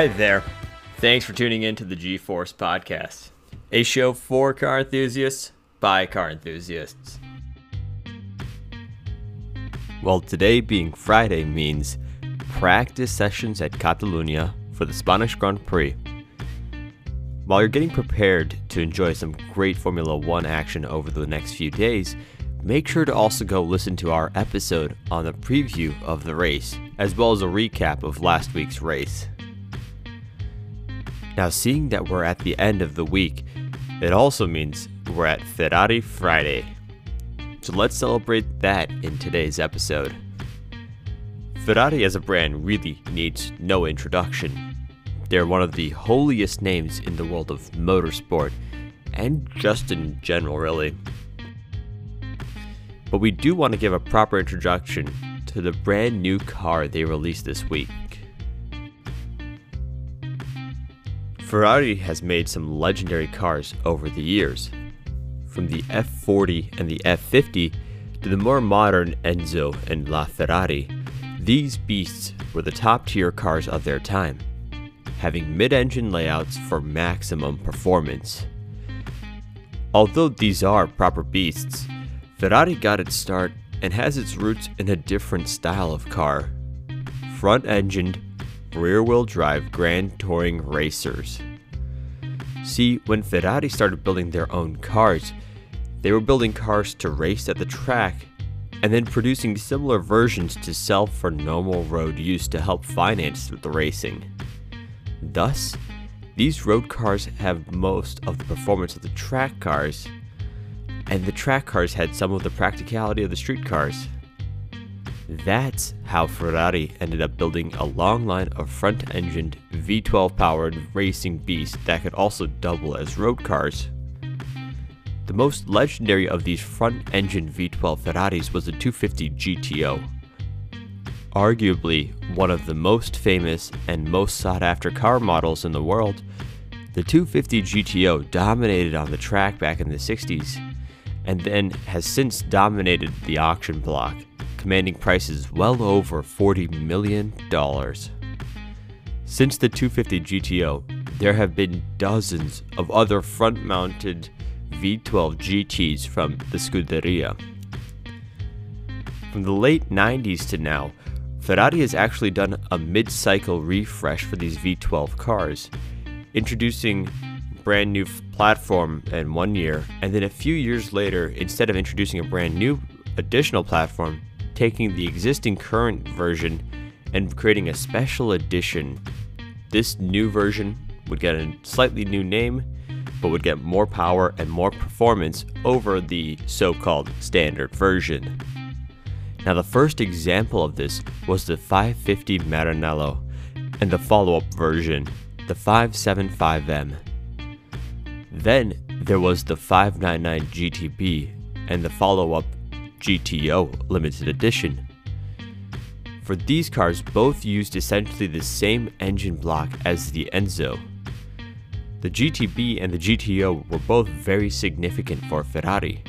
Hi there. Thanks for tuning in to the G Force Podcast, a show for car enthusiasts by car enthusiasts. Well, today being Friday means practice sessions at Catalunya for the Spanish Grand Prix. While you're getting prepared to enjoy some great Formula One action over the next few days, make sure to also go listen to our episode on the preview of the race, as well as a recap of last week's race. Now, seeing that we're at the end of the week, it also means we're at Ferrari Friday. So let's celebrate that in today's episode. Ferrari as a brand really needs no introduction. They're one of the holiest names in the world of motorsport, and just in general, really. But we do want to give a proper introduction to the brand new car they released this week. Ferrari has made some legendary cars over the years, from the F40 and the F50 to the more modern Enzo and LaFerrari. These beasts were the top tier cars of their time, having mid engine layouts for maximum performance. Although these are proper beasts, Ferrari got its start and has its roots in a different style of car front engined, rear wheel drive grand touring racers. See, when Ferrari started building their own cars, they were building cars to race at the track and then producing similar versions to sell for normal road use to help finance the racing. Thus, these road cars have most of the performance of the track cars, and the track cars had some of the practicality of the street cars. That's how Ferrari ended up building a long line of front engined V12 powered racing beasts that could also double as road cars. The most legendary of these front engined V12 Ferraris was the 250 GTO. Arguably one of the most famous and most sought after car models in the world, the 250 GTO dominated on the track back in the 60s and then has since dominated the auction block commanding prices well over $40 million. Since the 250 GTO, there have been dozens of other front mounted V12 GTs from the Scuderia. From the late 90s to now, Ferrari has actually done a mid cycle refresh for these V12 cars, introducing brand new platform in one year, and then a few years later, instead of introducing a brand new additional platform, taking the existing current version and creating a special edition. This new version would get a slightly new name, but would get more power and more performance over the so called standard version. Now, the first example of this was the 550 Maranello and the follow up version, the 575M. Then there was the 599 GTB and the follow up GTO Limited Edition. For these cars, both used essentially the same engine block as the Enzo. The GTB and the GTO were both very significant for Ferrari.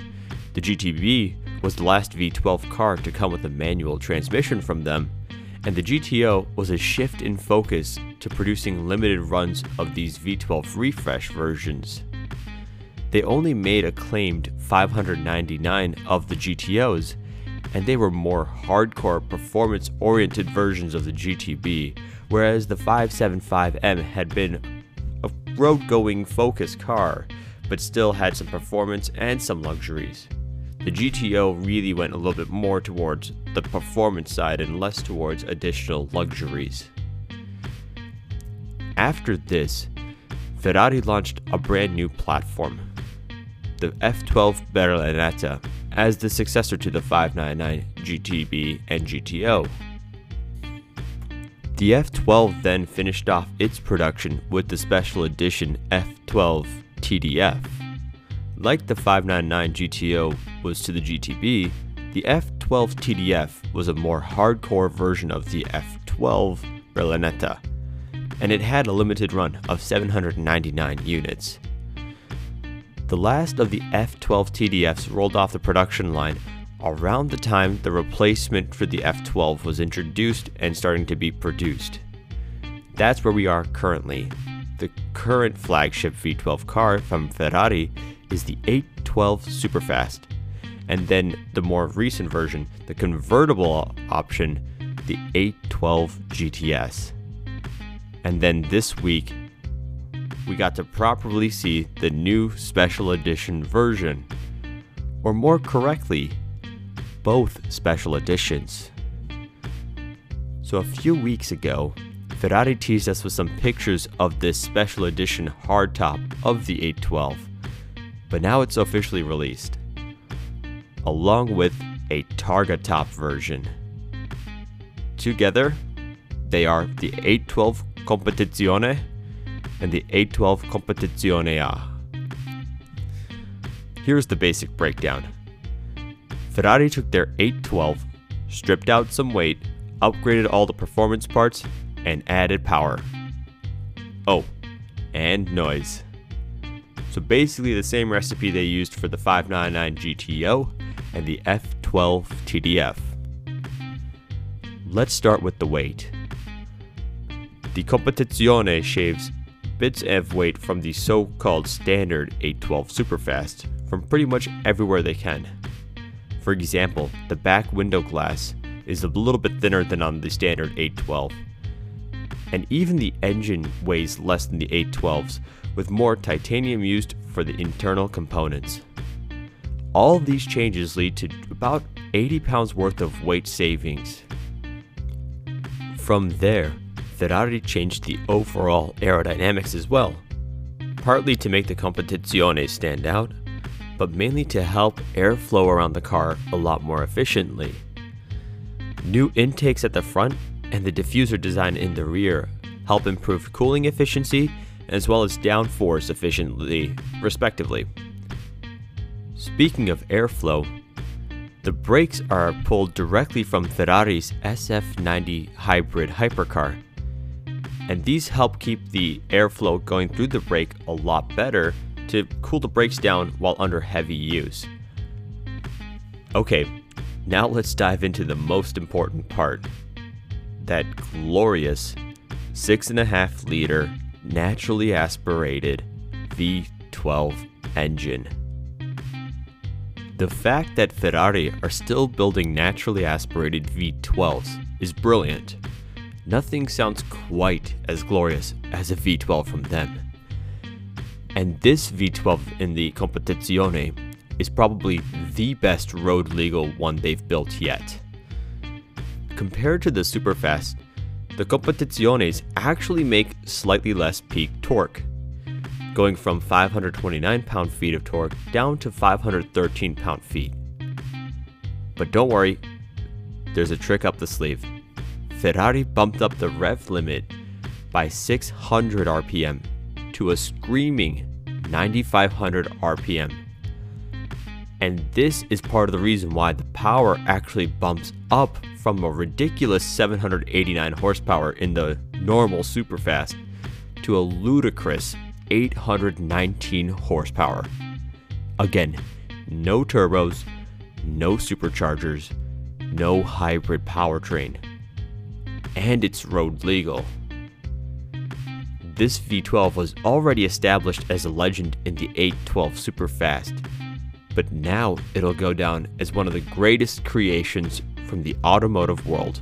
The GTB was the last V12 car to come with a manual transmission from them, and the GTO was a shift in focus to producing limited runs of these V12 refresh versions they only made a claimed 599 of the GTOs, and they were more hardcore performance oriented versions of the GTB, whereas the 575M had been a road going focused car, but still had some performance and some luxuries. The GTO really went a little bit more towards the performance side and less towards additional luxuries. After this, Ferrari launched a brand new platform, the F12 Berlinetta as the successor to the 599 GTB and GTO. The F12 then finished off its production with the special edition F12 TDF. Like the 599 GTO was to the GTB, the F12 TDF was a more hardcore version of the F12 Berlinetta, and it had a limited run of 799 units. The last of the F12 TDFs rolled off the production line around the time the replacement for the F12 was introduced and starting to be produced. that's where we are currently. The current flagship V12 car from Ferrari is the 812 Superfast, and then the more recent version, the convertible option, the 812 GTS. And then this week, we got to properly see the new special edition version, or more correctly, both special editions. So, a few weeks ago, Ferrari teased us with some pictures of this special edition hardtop of the 812, but now it's officially released, along with a Targa top version. Together, they are the 812 Competizione and the 812 Competizione A. Here's the basic breakdown Ferrari took their 812, stripped out some weight, upgraded all the performance parts, and added power. Oh, and noise. So basically the same recipe they used for the 599 GTO and the F12 TDF. Let's start with the weight. The Competizione shaves bits of weight from the so-called standard 812 Superfast from pretty much everywhere they can. For example, the back window glass is a little bit thinner than on the standard 812. And even the engine weighs less than the 812s, with more titanium used for the internal components. All these changes lead to about 80 pounds worth of weight savings. From there, Ferrari changed the overall aerodynamics as well, partly to make the Competizione stand out, but mainly to help airflow around the car a lot more efficiently. New intakes at the front and the diffuser design in the rear help improve cooling efficiency as well as downforce efficiently, respectively. Speaking of airflow, the brakes are pulled directly from Ferrari's SF90 hybrid hypercar, and these help keep the airflow going through the brake a lot better to cool the brakes down while under heavy use. Okay, now let's dive into the most important part that glorious 6.5 liter naturally aspirated V12 engine. The fact that Ferrari are still building naturally aspirated V12s is brilliant. Nothing sounds quite as glorious as a V12 from them. And this V12 in the Competizione is probably the best road legal one they've built yet. Compared to the Superfast, the Competiziones actually make slightly less peak torque, going from 529 pound feet of torque down to 513 pound feet. But don't worry, there's a trick up the sleeve. Ferrari bumped up the rev limit by 600 RPM to a screaming 9500 RPM. And this is part of the reason why the power actually bumps up from a ridiculous 789 horsepower in the normal superfast to a ludicrous 819 horsepower. Again, no turbos, no superchargers, no hybrid powertrain. And it's road legal. This V12 was already established as a legend in the 812 Superfast, but now it'll go down as one of the greatest creations from the automotive world.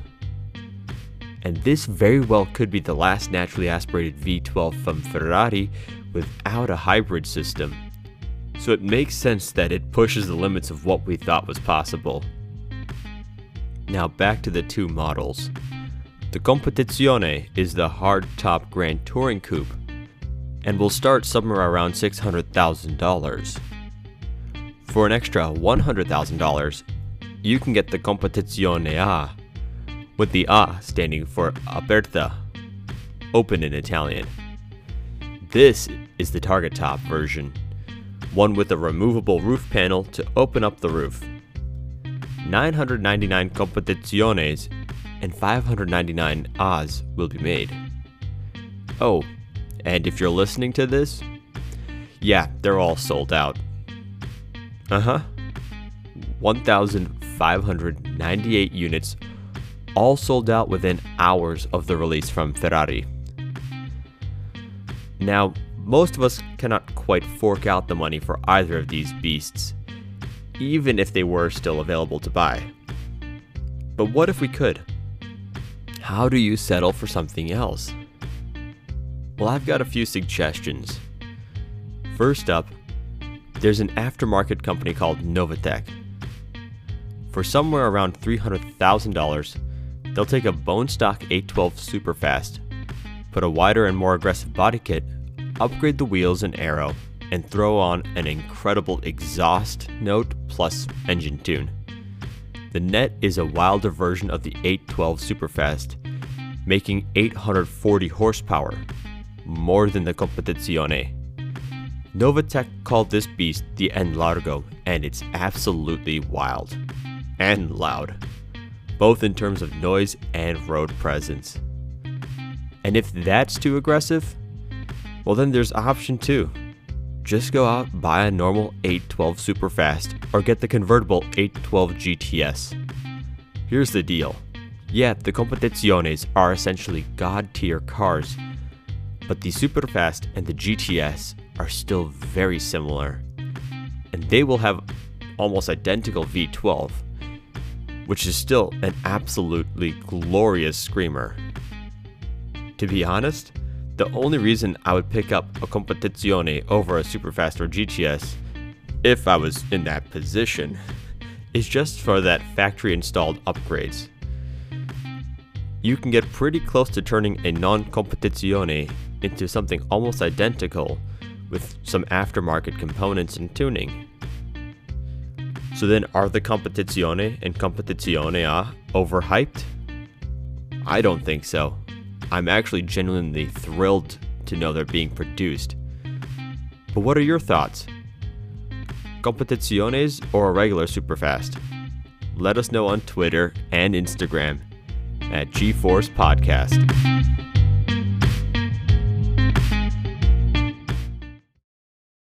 And this very well could be the last naturally aspirated V12 from Ferrari without a hybrid system. So it makes sense that it pushes the limits of what we thought was possible. Now back to the two models. The Competizione is the hard-top Grand Touring Coupe and will start somewhere around $600,000. For an extra $100,000, you can get the Competizione A, with the A standing for Aperta, open in Italian. This is the Targa top version, one with a removable roof panel to open up the roof. 999 Competiziones and 599 Oz will be made. Oh, and if you're listening to this, yeah, they're all sold out. Uh huh. 1,598 units, all sold out within hours of the release from Ferrari. Now, most of us cannot quite fork out the money for either of these beasts, even if they were still available to buy. But what if we could? How do you settle for something else? Well, I've got a few suggestions. First up, there's an aftermarket company called Novitec. For somewhere around $300,000, they'll take a bone stock 812 Superfast, put a wider and more aggressive body kit, upgrade the wheels and aero, and throw on an incredible exhaust note plus engine tune. The net is a wilder version of the 812 Superfast, making 840 horsepower, more than the Competizione. Novitec called this beast the N-Largo, and it's absolutely wild. And loud. Both in terms of noise and road presence. And if that's too aggressive, well then there's option 2. Just go out, buy a normal 812 Superfast, or get the convertible 812 GTS. Here's the deal. Yeah, the Competiziones are essentially god tier cars, but the Superfast and the GTS are still very similar, and they will have almost identical V12, which is still an absolutely glorious screamer. To be honest, the only reason I would pick up a Competizione over a Superfast or GTS, if I was in that position, is just for that factory installed upgrades. You can get pretty close to turning a non Competizione into something almost identical with some aftermarket components and tuning. So then, are the Competizione and Competizione A overhyped? I don't think so. I'm actually genuinely thrilled to know they're being produced. But what are your thoughts? Competiziones or a regular Superfast? Let us know on Twitter and Instagram at G Force Podcast.